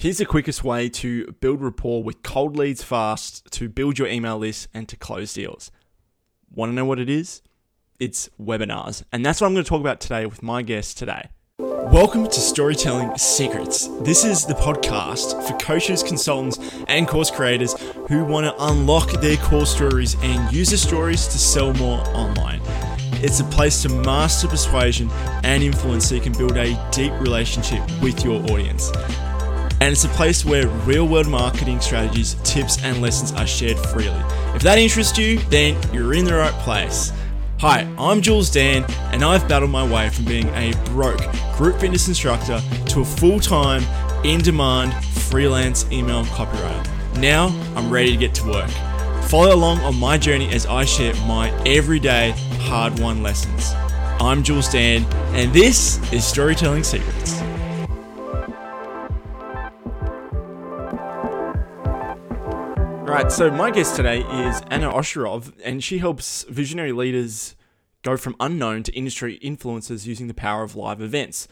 Here's the quickest way to build rapport with cold leads fast, to build your email list, and to close deals. Want to know what it is? It's webinars. And that's what I'm going to talk about today with my guest today. Welcome to Storytelling Secrets. This is the podcast for coaches, consultants, and course creators who want to unlock their core stories and use the stories to sell more online. It's a place to master persuasion and influence so you can build a deep relationship with your audience and it's a place where real world marketing strategies, tips, and lessons are shared freely. If that interests you, then you're in the right place. Hi, I'm Jules Dan, and I've battled my way from being a broke group fitness instructor to a full time, in demand freelance email copywriter. Now I'm ready to get to work. Follow along on my journey as I share my everyday hard won lessons. I'm Jules Dan, and this is Storytelling Secrets. Right, so my guest today is Anna Osherov, and she helps visionary leaders go from unknown to industry influencers using the power of live events.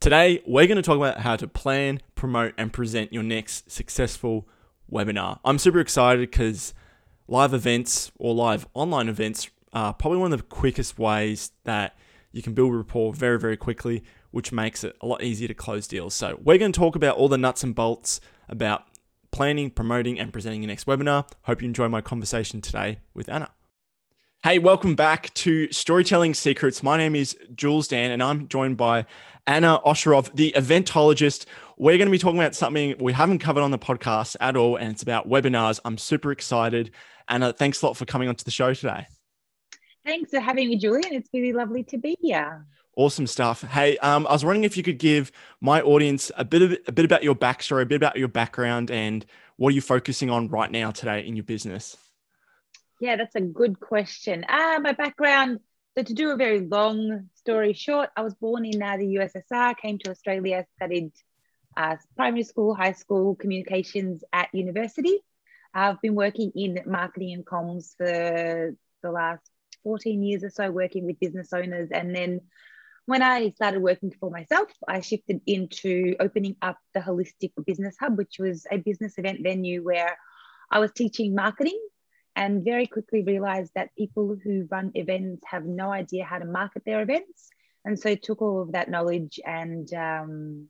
Today, we're going to talk about how to plan, promote, and present your next successful webinar. I'm super excited because live events or live online events are probably one of the quickest ways that you can build rapport very, very quickly, which makes it a lot easier to close deals. So, we're going to talk about all the nuts and bolts about planning, promoting, and presenting your next webinar. Hope you enjoy my conversation today with Anna. Hey, welcome back to Storytelling Secrets. My name is Jules Dan, and I'm joined by Anna Osherov, the eventologist. We're going to be talking about something we haven't covered on the podcast at all, and it's about webinars. I'm super excited. Anna, thanks a lot for coming onto the show today. Thanks for having me, Julian. It's really lovely to be here. Awesome stuff. Hey, um, I was wondering if you could give my audience a bit of a bit about your backstory, a bit about your background, and what are you focusing on right now today in your business? Yeah, that's a good question. Uh, my background. So to do a very long story short, I was born in uh, the USSR, came to Australia, studied uh, primary school, high school, communications at university. I've been working in marketing and comms for the last 14 years or so, working with business owners, and then when I started working for myself, I shifted into opening up the Holistic Business Hub, which was a business event venue where I was teaching marketing and very quickly realized that people who run events have no idea how to market their events. And so took all of that knowledge and um,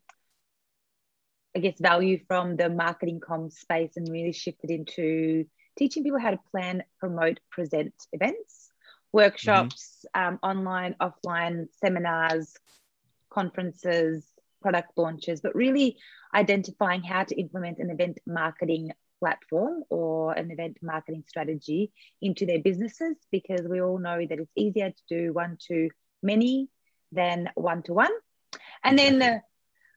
I guess value from the marketing comms space and really shifted into teaching people how to plan, promote, present events workshops, mm-hmm. um, online, offline seminars, conferences, product launches, but really identifying how to implement an event marketing platform or an event marketing strategy into their businesses because we all know that it's easier to do one to many than one to one. And then the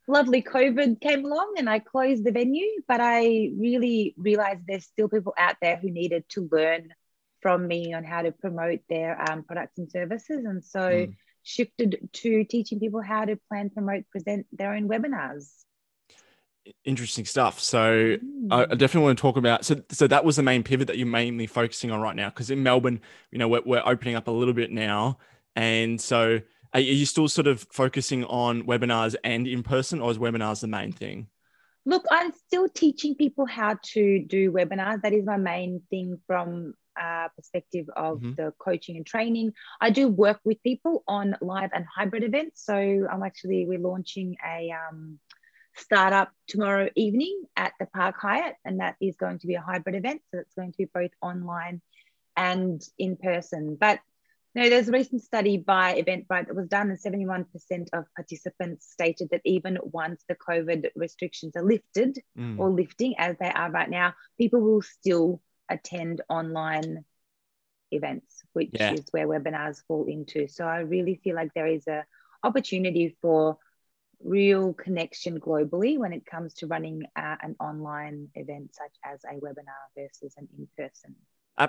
lovely COVID came along and I closed the venue, but I really realized there's still people out there who needed to learn from me on how to promote their um, products and services. And so mm. shifted to teaching people how to plan, promote, present their own webinars. Interesting stuff. So mm. I, definitely want to talk about. So, so that was the main pivot that you're mainly focusing on right now. Because in Melbourne, you know, we're, we're opening up a little bit now, and so are you still sort of focusing on webinars and in person, or is webinars the main thing? Look, I'm still teaching people how to do webinars. That is my main thing from uh, perspective of mm-hmm. the coaching and training. I do work with people on live and hybrid events. So I'm actually we're launching a um, startup tomorrow evening at the Park Hyatt, and that is going to be a hybrid event. So it's going to be both online and in person. But no, there's a recent study by Eventbrite that was done, and 71% of participants stated that even once the COVID restrictions are lifted mm. or lifting as they are right now, people will still attend online events, which yeah. is where webinars fall into. So I really feel like there is a opportunity for real connection globally when it comes to running uh, an online event such as a webinar versus an in-person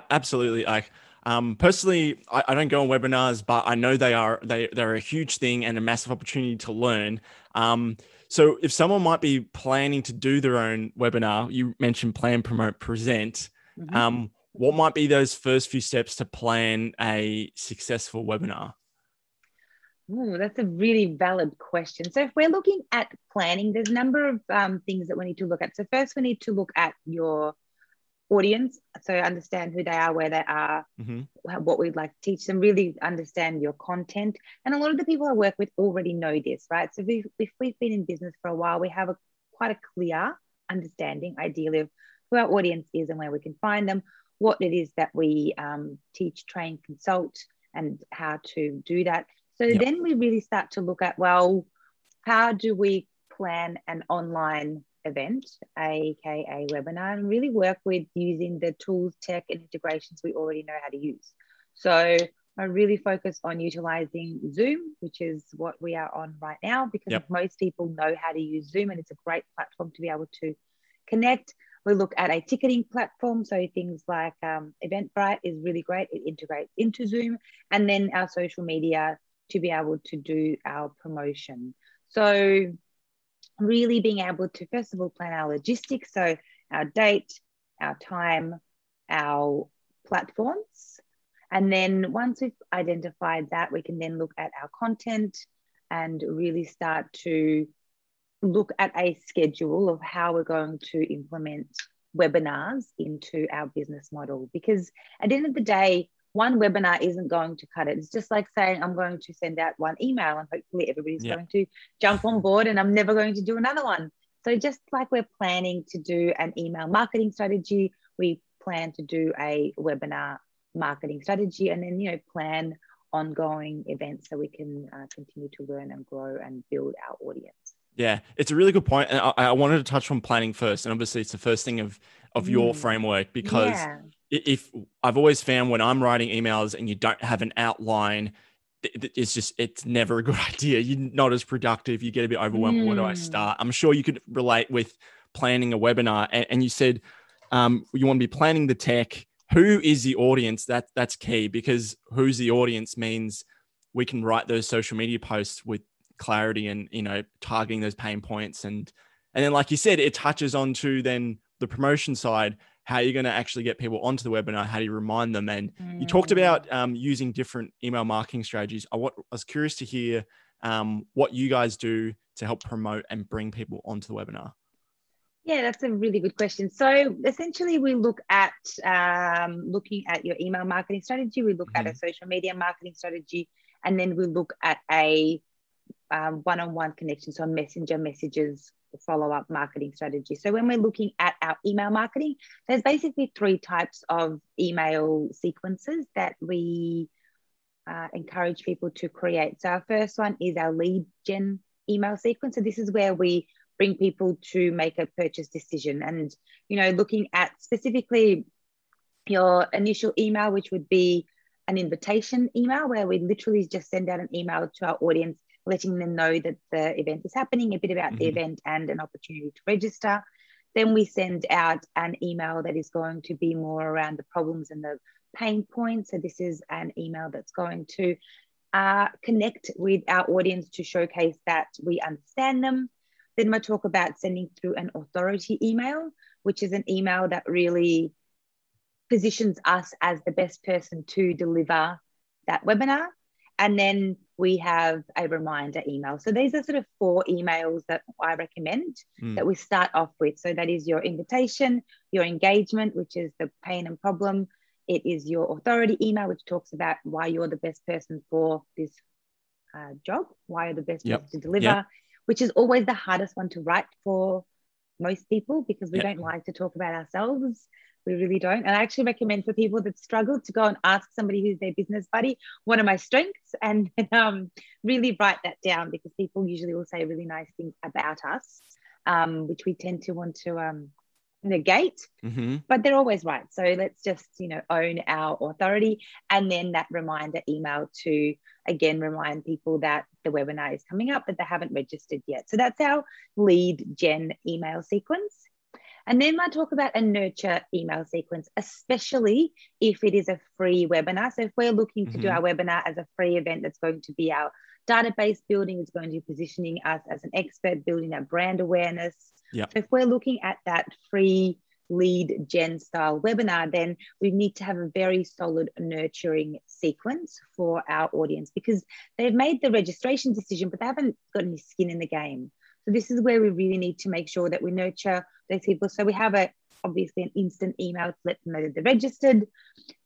absolutely like um, personally I, I, don't go on webinars but i know they are they, they're a huge thing and a massive opportunity to learn um, so if someone might be planning to do their own webinar you mentioned plan promote present Mm-hmm. Um, what might be those first few steps to plan a successful webinar? Oh, that's a really valid question. So, if we're looking at planning, there's a number of um, things that we need to look at. So, first, we need to look at your audience. So, understand who they are, where they are, Mm-hmm. what we'd like to teach them, really understand your content. And a lot of the people I work with already know this, right? So, if, if we've been in business for a while, we have a quite a clear understanding, ideally, of who our audience is and where we can find them, what it is that we um, teach, train, consult, and how to do that. So Yep. then we really start to look at, well, how do we plan an online event, aka webinar, and really work with using the tools, tech, and integrations we already know how to use. So I really focus on utilizing Zoom, which is what we are on right now, because Yep. most people know how to use Zoom and it's a great platform to be able to connect. We look at a ticketing platform. So things like um, Eventbrite is really great. It integrates into Zoom and then our social media to be able to do our promotion. So really being able to, first of all, plan our logistics. So our date, our time, our platforms. And then once we've identified that, we can then look at our content and really start to look at a schedule of how we're going to implement webinars into our business model. Because at the end of the day, one webinar isn't going to cut it. It's just like saying, I'm going to send out one email and hopefully everybody's Yeah. going to jump on board and I'm never going to do another one. So, just like we're planning to do an email marketing strategy, we plan to do a webinar marketing strategy and then, you know, plan ongoing events so we can uh, continue to learn and grow and build our audience. Yeah, it's a really good point, and I, I wanted to touch on planning first, and obviously it's the first thing of of your Mm. framework because yeah. if I've always found when I'm writing emails and you don't have an outline, it's just it's never a good idea. You're not as productive. You get a bit overwhelmed. Where do I Mm. start? I'm sure you could relate with planning a webinar, and, and you said um, you want to be planning the tech. Who is the audience? That that's key because who's the audience means we can write those social media posts with clarity and you know targeting those pain points and and then like you said it touches on to then the promotion side how you're going to actually get people onto the webinar how do you remind them and you talked Mm. about um, using different email marketing strategies I, wa- I was curious to hear um, what you guys do to help promote and bring people onto the webinar Yeah, that's a really good question. So essentially, we look at um, looking at your email marketing strategy. We look at a social media marketing strategy, and then we look at a um, one-on-one connection, so messenger messages, follow-up marketing strategy. So when we're looking at our email marketing, there's basically three types of email sequences that we uh, encourage people to create. So our first one is our lead gen email sequence. So this is where we bring people to make a purchase decision and you know looking at specifically your initial email which would be an invitation email where we literally just send out an email to our audience letting them know that the event is happening a bit about the Mhm. event and an opportunity to register then we send out an email that is going to be more around the problems and the pain points so this is an email that's going to uh, connect with our audience to showcase that we understand them then we'll talk about sending through an authority email, which is an email that really positions us as the best person to deliver that webinar. And then we have a reminder email. So these are sort of four emails that I recommend Mm. that we start off with. So that is your invitation, your engagement, which is the pain and problem. It is your authority email, which talks about why you're the best person for this uh, job, why you're the best Yep. person to deliver, Yep. which is always the hardest one to write for most people because we Yep. don't like to talk about ourselves. We really don't. And I actually recommend for people that struggle to go and ask somebody who's their business buddy, what are my strengths? And um, really write that down because people usually will say really nice things about us, um, which we tend to want to um, negate hmm but they're always right. So let's just, you know, own our authority and then that reminder email to again remind people that the webinar is coming up, but they haven't registered yet. So that's our lead gen email sequence. And then I talk about a nurture email sequence, especially if it is a free webinar. So if we're looking to do Mhm. our webinar as a free event that's going to be our database building, it's going to be positioning us as an expert, building our brand awareness. Yep. So if we're looking at that free lead gen style webinar, then we need to have a very solid nurturing sequence for our audience because they've made the registration decision, but they haven't got any skin in the game. So this is where we really need to make sure that we nurture those people. So we have a obviously an instant email to let them know that they're registered.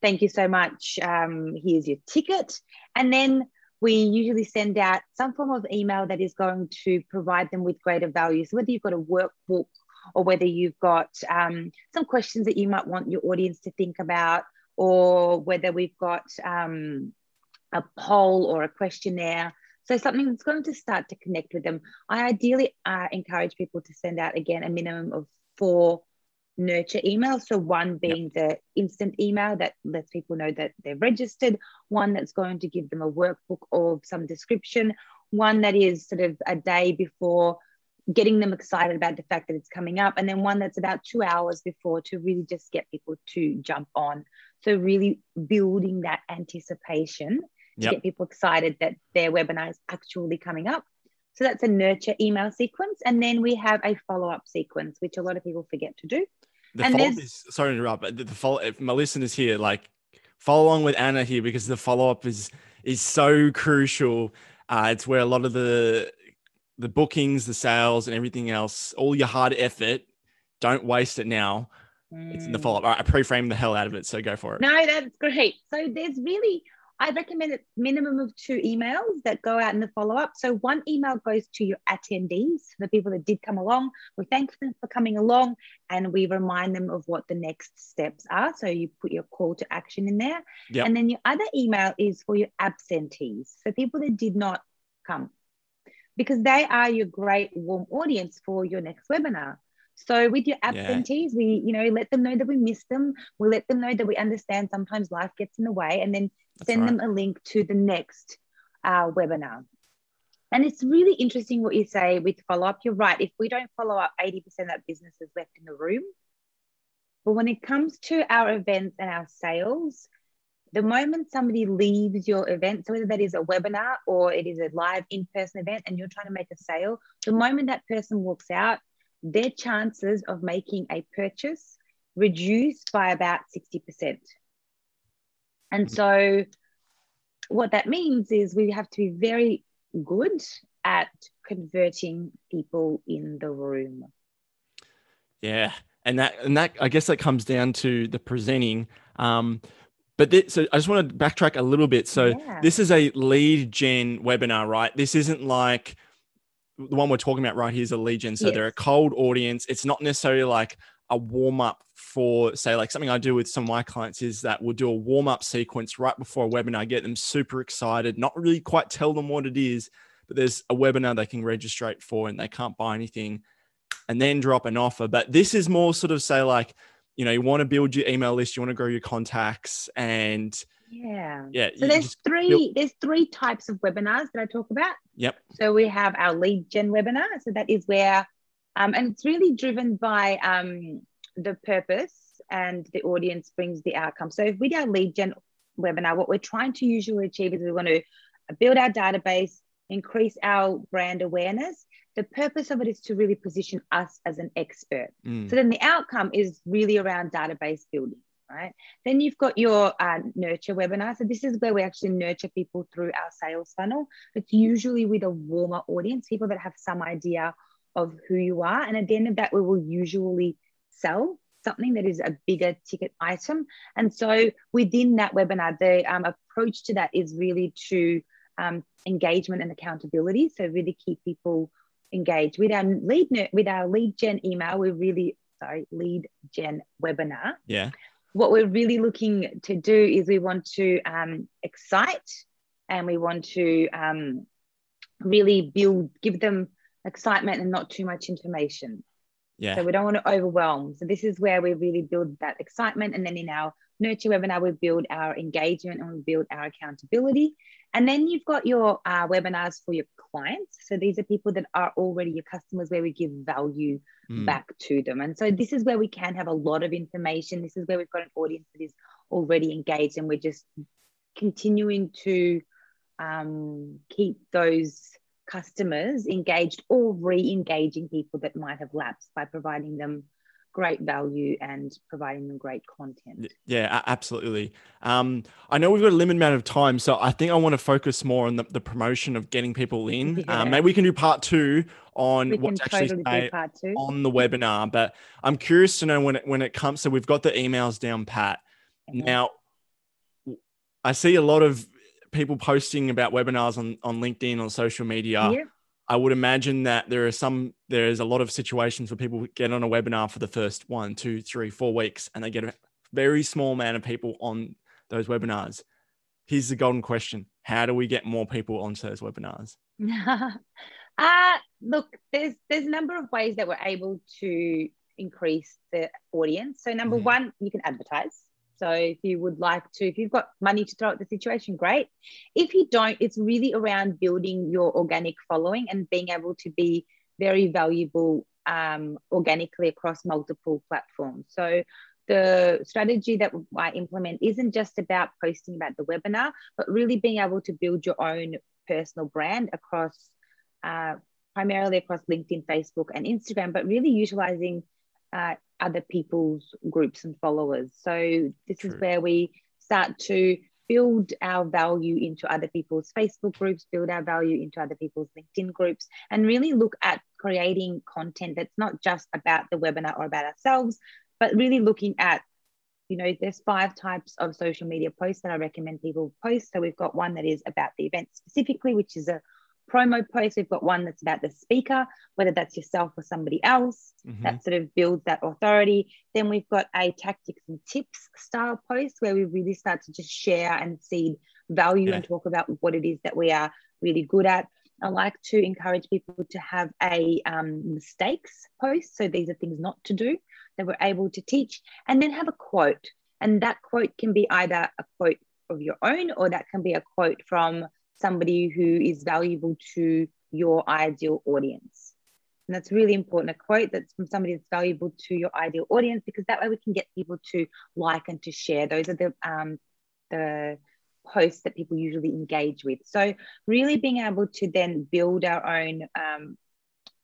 Thank you so much. Um, here's your ticket. And then we usually send out some form of email that is going to provide them with greater value. So whether you've got a workbook or whether you've got um, some questions that you might want your audience to think about, or whether we've got um, a poll or a questionnaire. So something that's going to start to connect with them. I ideally uh, encourage people to send out again a minimum of four nurture emails. So one being yep. the instant email that lets people know that they're registered, one that's going to give them a workbook of some description, one that is sort of a day before getting them excited about the fact that it's coming up, and then one that's about two hours before to really just get people to jump on. So really building that anticipation to get people excited that their webinar is actually coming up. So that's a nurture email sequence. And then we have a follow up sequence, which a lot of people forget to do. The follow is sorry to interrupt, but the, the follow if my listeners here, like follow along with Anna here because the follow up is is so crucial. Uh, it's where a lot of the the bookings, the sales, and everything else, all your hard effort, don't waste it now. Mm. It's in the follow up. Right, I pre-frame the hell out of it, so go for it. No, that's great. So there's really I recommend a minimum of two emails that go out in the follow up. So one email goes to your attendees, the people that did come along. We thank them for coming along and we remind them of what the next steps are. So you put your call to action in there. Yep. And then your other email is for your absentees, so people that did not come, because they are your great warm audience for your next webinar. So with your absentees, yeah. we, you know, let them know that we miss them. We let them know that we understand sometimes life gets in the way and then That's send right. them a link to the next uh, webinar. And it's really interesting what you say with follow up. You're right. If we don't follow up, 80% of that business is left in the room. But when it comes to our events and our sales, the moment somebody leaves your event, so whether that is a webinar or it is a live in person event and you're trying to make a sale, the moment that person walks out, their chances of making a purchase reduced by about 60%. And so, what that means is we have to be very good at converting people in the room. Yeah. And that, and that, I guess that comes down to the presenting. Um, but this, so I just want to backtrack a little bit. So yeah. this is a lead gen webinar, right? This isn't like the one we're talking about right here is a lead gen. So yes. they're a cold audience. It's not necessarily like a warm up for, say, like something I do with some of my clients is that we'll do a warm up sequence right before a webinar, get them super excited, not really quite tell them what it is, but there's a webinar they can register for and they can't buy anything and then drop an offer. But this is more sort of say, like, you know, you want to build your email list, you want to grow your contacts and yeah. Yeah. So there's three build- there's three types of webinars that I talk about. Yep. So we have our lead gen webinar. So that is where um, and it's really driven by um, the purpose and the audience brings the outcome. So with our lead gen webinar, what we're trying to usually achieve is we want to build our database, increase our brand awareness. The purpose of it is to really position us as an expert. Mm. So then the outcome is really around database building right? Then you've got your uh, nurture webinar. So this is where we actually nurture people through our sales funnel. It's usually with a warmer audience, people that have some idea of who you are. And at the end of that, we will usually sell something that is a bigger ticket item. And so within that webinar, the um, approach to that is really to um, engagement and accountability. So really keep people engaged with our lead with our lead gen email. We really sorry lead gen webinar. Yeah what we're really looking to do is we want to um, excite and we want to um, really build, give them excitement and not too much information. Yeah. So we don't want to overwhelm. So this is where we really build that excitement. And then in our nurture webinar, we build our engagement and we build our accountability. And then you've got your uh, webinars for your clients. So these are people that are already your customers where we give value mm. back to them. And so this is where we can have a lot of information. This is where we've got an audience that is already engaged and we're just continuing to um, keep those customers engaged or re-engaging people that might have lapsed by providing them great value and providing them great content. Yeah, absolutely. Um, I know we've got a limited amount of time, so I think I want to focus more on the, the promotion of getting people in. Yeah. Um, maybe we can do part two on what's actually totally on the webinar. But I'm curious to know when it when it comes. So we've got the emails down pat. Now, I see a lot of people posting about webinars on on LinkedIn on social media. Yeah. I would imagine that there are some, there is a lot of situations where people get on a webinar for the first one, two, three, four weeks, and they get a very small amount of people on those webinars. Here's the golden question How do we get more people onto those webinars? uh, look, there's there's a number of ways that we're able to increase the audience. So number mm. one, you can advertise. So if you would like to, if you've got money to throw at the situation, great. If you don't, it's really around building your organic following and being able to be very valuable um, organically across multiple platforms. So the strategy that I implement isn't just about posting about the webinar, but really being able to build your own personal brand across uh, primarily across LinkedIn, Facebook, and Instagram, but really utilizing uh, other people's groups and followers. So this True. is where we start to build our value into other people's Facebook groups, build our value into other people's LinkedIn groups, and really look at creating content that's not just about the webinar or about ourselves, but really looking at you know, there's five types of social media posts that I recommend people post. So we've got one that is about the event specifically, which is a promo post. We've got one that's about the speaker, whether that's yourself or somebody else. Mm-hmm. That sort of builds that authority. Then we've got a tactics and tips style post where we really start to just share and seed value yeah. and talk about what it is that we are really good at. I like to encourage people to have a um, mistakes post. So these are things not to do that we're able to teach, and then have a quote. And that quote can be either a quote of your own or that can be a quote from somebody who is valuable to your ideal audience. And that's really important. A quote that's from somebody that's valuable to your ideal audience, because that way we can get people to like and to share. Those are the um, the posts that people usually engage with. So really being able to then build our own um,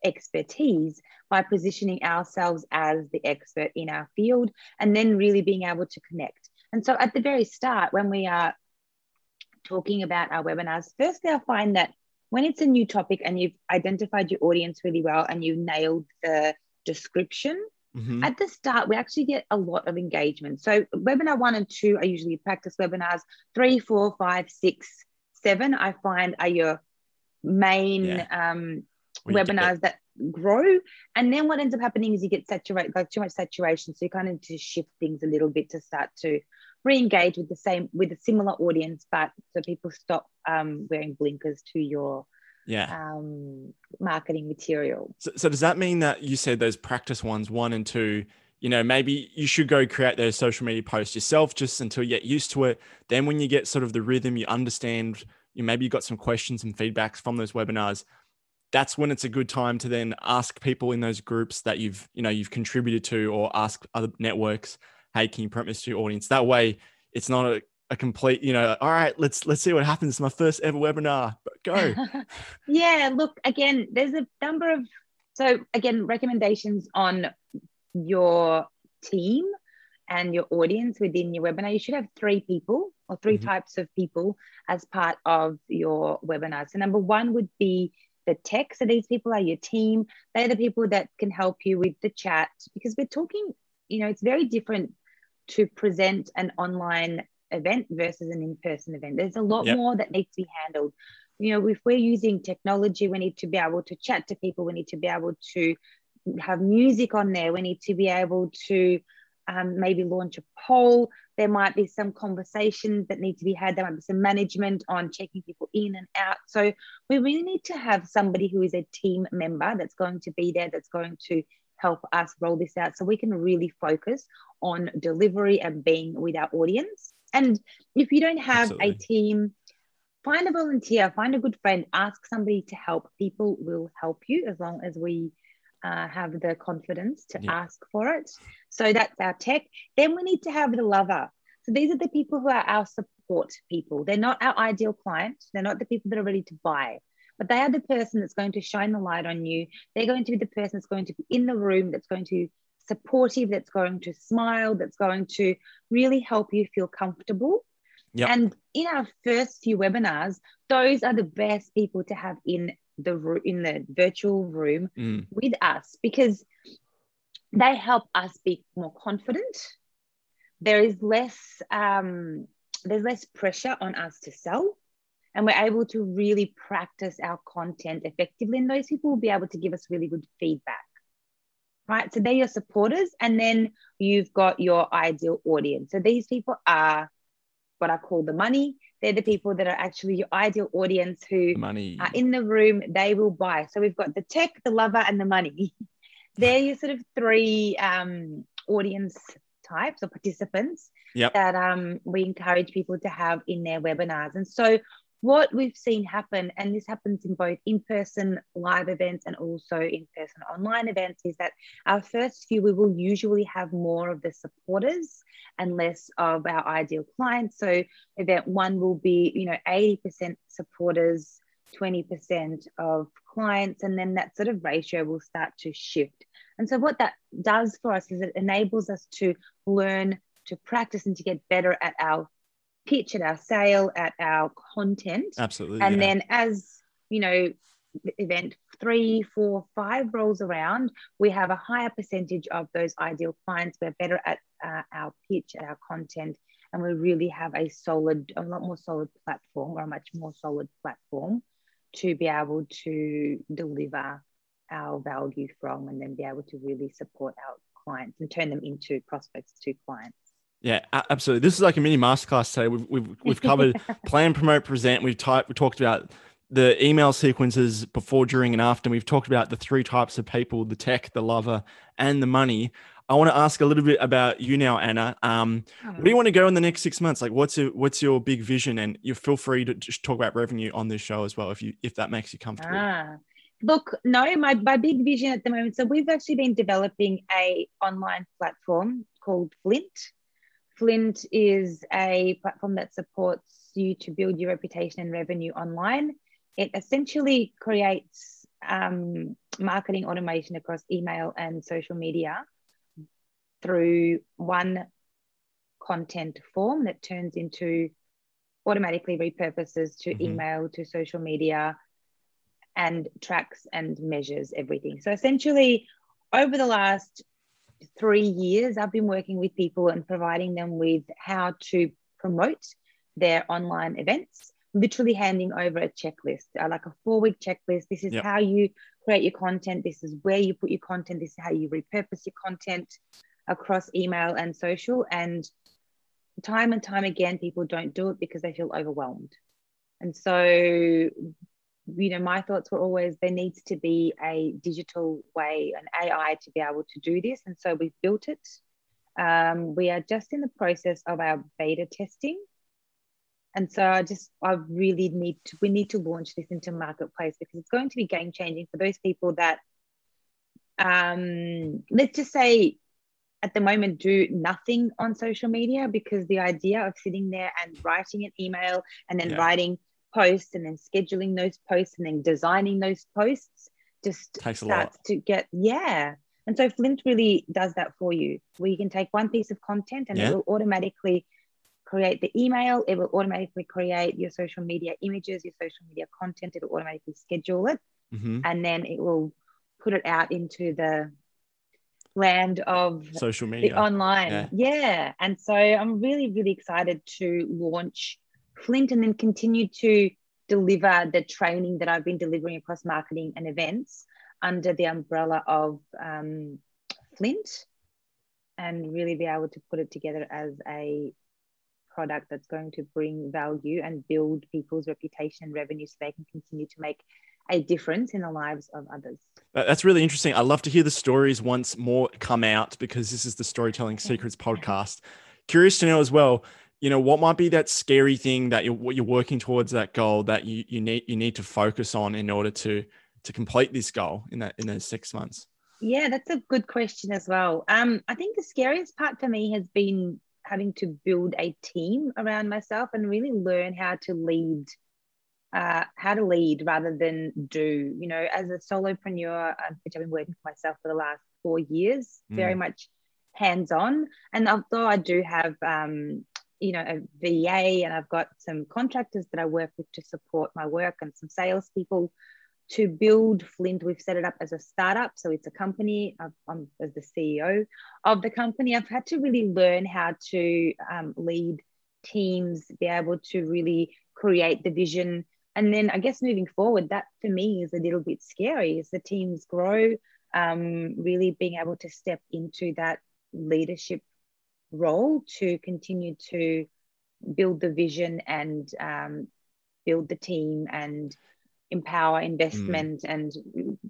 expertise by positioning ourselves as the expert in our field, and then really being able to connect. And so at the very start, when we are talking about our webinars, firstly, I find that when it's a new topic and you've identified your audience really well and you've nailed the description, mm-hmm. at the start, we actually get a lot of engagement. So, webinar one and two are usually practice webinars. Three, four, five, six, seven, I find are your main yeah. um, webinars that grow. And then what ends up happening is you get saturated, like too much saturation. So you kind of need to shift things a little bit to start to re-engage with the same with a similar audience but so people stop um, wearing blinkers to your yeah. um, marketing material. So, so does that mean that you said those practice ones one and two you know maybe you should go create those social media posts yourself just until you get used to it. Then when you get sort of the rhythm you understand you maybe you got some questions and feedbacks from those webinars that's when it's a good time to then ask people in those groups that you've you know you've contributed to or ask other networks hey, can you promote this to your audience? That way, it's not a, a complete, you know, all right, let's let's see what happens. It's my first ever webinar. Go. yeah, look, again, there's a number of so again, recommendations on your team and your audience within your webinar. You should have three people or 3 mm-hmm. types of people as part of your webinar. So number one would be the tech. So these people are your team. They're the people that can help you with the chat because we're talking, you know, it's very different to present an online event versus an in-person event. There's a lot yep. more that needs to be handled. You know, if we're using technology, we need to be able to chat to people. We need to be able to have music on there. We need to be able to um, maybe launch a poll. There might be some conversations that need to be had. There might be some management on checking people in and out. So we really need to have somebody who is a team member that's going to be there, that's going to help us roll this out so we can really focus on delivery and being with our audience. And if you don't have Absolutely. a team, find a volunteer, find a good friend, ask somebody to help. People will help you as long as we uh, have the confidence to yeah. ask for it. So that's our tech. Then we need to have the lover. So these are the people who are our support people. They're not our ideal client. They're not the people that are ready to buy but they are the person that's going to shine the light on you. They're going to be the person that's going to be in the room, that's going to supportive, that's going to smile, that's going to really help you feel comfortable. Yep. And in our first few webinars, those are the best people to have in the in the virtual room Mm. with us because they help us be more confident. There is less um, there's less pressure on us to sell, and we're able to really practice our content effectively. And those people will be able to give us really good feedback. Right. So they're your supporters, and then you've got your ideal audience. So these people are what I call the money. They're the people that are actually your ideal audience who Money. are in the room, they will buy. So we've got the tech, the lover, and the money. They're your sort of three um, audience types or participants Yep. that um, we encourage people to have in their webinars. And so what we've seen happen, and this happens in both in-person live events and also in-person online events, is that our first few we will usually have more of the supporters and less of our ideal clients. So event one will be, you know, 80% supporters, 20% of clients, and then that sort of ratio will start to shift. And so what that does for us is it enables us to learn to practice and to get better at our pitch, at our sale, at our content. Absolutely. And yeah. then as you know, event three, four, five rolls around, we have a higher percentage of those ideal clients. We're better at uh, our pitch, at our content, and we really have a solid, a lot more solid platform or a much more solid platform to be able to deliver our value from and then be able to really support our clients and turn them into prospects to clients. Yeah, absolutely. This is like a mini masterclass today. We've we've, we've covered plan, promote, present. We've typed, we talked about the email sequences before, during, and after. We've talked about the three types of people: the tech, the lover, and the money. I want to ask a little bit about you now, Anna. Um, where do you want to go in the next six months? Like, what's your what's your big vision? And you feel free to just talk about revenue on this show as well, if you if that makes you comfortable. Ah, look, no, my, my big vision at the moment. So we've actually been developing a online platform called Flint. Flint is a platform that supports you to build your reputation and revenue online. It essentially creates um, marketing automation across email and social media through one content form that turns into automatically repurposes to Mhm. email to social media and tracks and measures everything. So essentially, over the last three years, I've been working with people and providing them with how to promote their online events, literally handing over a checklist, uh, like a four week checklist. This is Yep. how you create your content, this is where you put your content, this is how you repurpose your content across email and social. And time and time again, people don't do it because they feel overwhelmed. And so, you know, my thoughts were always there needs to be a digital way, an AI to be able to do this. And so we've built it. Um, we are just in the process of our beta testing. And so I just, I really need to, we need to launch this into marketplace because it's going to be game changing for those people that, um, let's just say, at the moment do nothing on social media because the idea of sitting there and writing an email and then Yeah. writing posts and then scheduling those posts and then designing those posts just Takes a starts lot. to get yeah and so flint really does that for you where you can take one piece of content and Yeah. it will automatically create the email it will automatically create your social media images your social media content it will automatically schedule it hmm and then it will put it out into the land of Social media. online. Yeah. Yeah. And so I'm really, really excited to launch Flint and then continue to deliver the training that I've been delivering across marketing and events under the umbrella of um, Flint and really be able to put it together as a product that's going to bring value and build people's reputation and revenue so they can continue to make a difference in the lives of others. That's really interesting. I love to hear the stories once more come out because this is the Storytelling Secrets podcast. Curious to know as well, you know, what might be that scary thing that you're what you're working towards that goal that you you need you need to focus on in order to to complete this goal in that in those six months. Yeah, that's a good question as well. Um, I think the scariest part for me has been having to build a team around myself and really learn how to lead, uh, how to lead rather than do. You know, as a solopreneur, uh, which I've been working for myself for the last four years, Mm. very much hands on. And although I do have, um, you know, a VA and I've got some contractors that I work with to support my work and some salespeople to build Flint, we've set it up as a startup. So it's a company. I've, I'm as the CEO of the company. I've had to really learn how to um, lead teams, be able to really create the vision. And then I guess moving forward, that for me is a little bit scary as the teams grow, um, really being able to step into that leadership role to continue to build the vision and um, build the team and empower investment and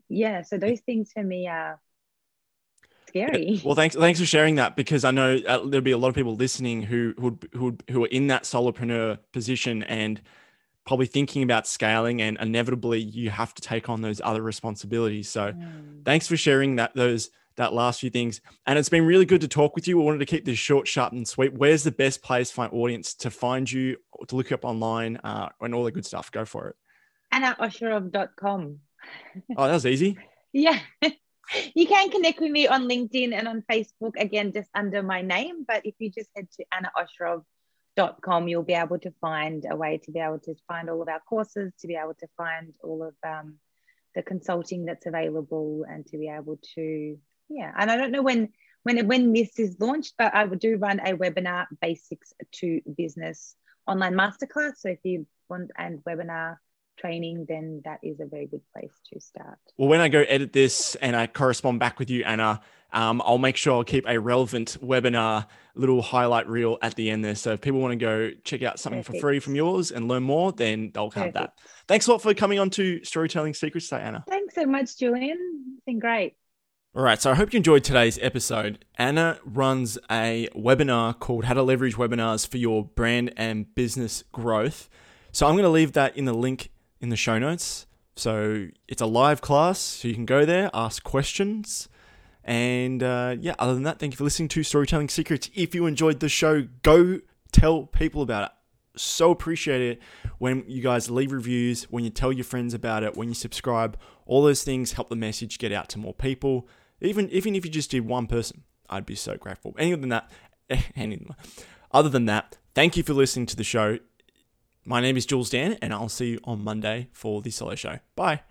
yeah so those things for me are scary Well, thanks thanks for sharing that because I know uh, there'll be a lot of people listening who who who who are in that solopreneur position and probably thinking about scaling and inevitably you have to take on those other responsibilities. So Mm. thanks for sharing that those that last few things. And it's been really good to talk with you. We wanted to keep this short, sharp, and sweet. Where's the best place for my audience to find you, to look you up online, uh, and all the good stuff? Go for it. annaosherov.com Oh, that was easy. yeah you can connect with me on linkedin and on facebook again just under my name but if you just head to annaosherov.com you'll be able to find a way to be able to find all of our courses to be able to find all of um, the consulting that's available and to be able to yeah and i don't know when when when this is launched but i do run a webinar basics to business online masterclass so if you want and webinar training then that is a very good place to start Well, when I go edit this and I correspond back with you, Anna, um, I'll make sure I'll keep a relevant webinar little highlight reel at the end there. So if people want to go check out something for free from yours and learn more, then they'll have that. Thanks a lot for coming on to Storytelling Secrets today, Anna. thanks so much julian it's been great All right, so I hope you enjoyed today's episode. Anna runs a webinar called How to Leverage Webinars for Your Brand and Business Growth. So I'm going to leave that in the link in the show notes. So it's a live class, so you can go there, ask questions. And uh, yeah, other than that, thank you for listening to Storytelling Secrets. If you enjoyed the show, go tell people about it. So appreciate it when you guys leave reviews, when you tell your friends about it, when you subscribe. All those things help the message get out to more people. Even even if you just did one person, I'd be so grateful. Any than that, any, other than that, thank you for listening to the show. My name is Jules Dan, and I'll see you on Monday for the solo show. Bye.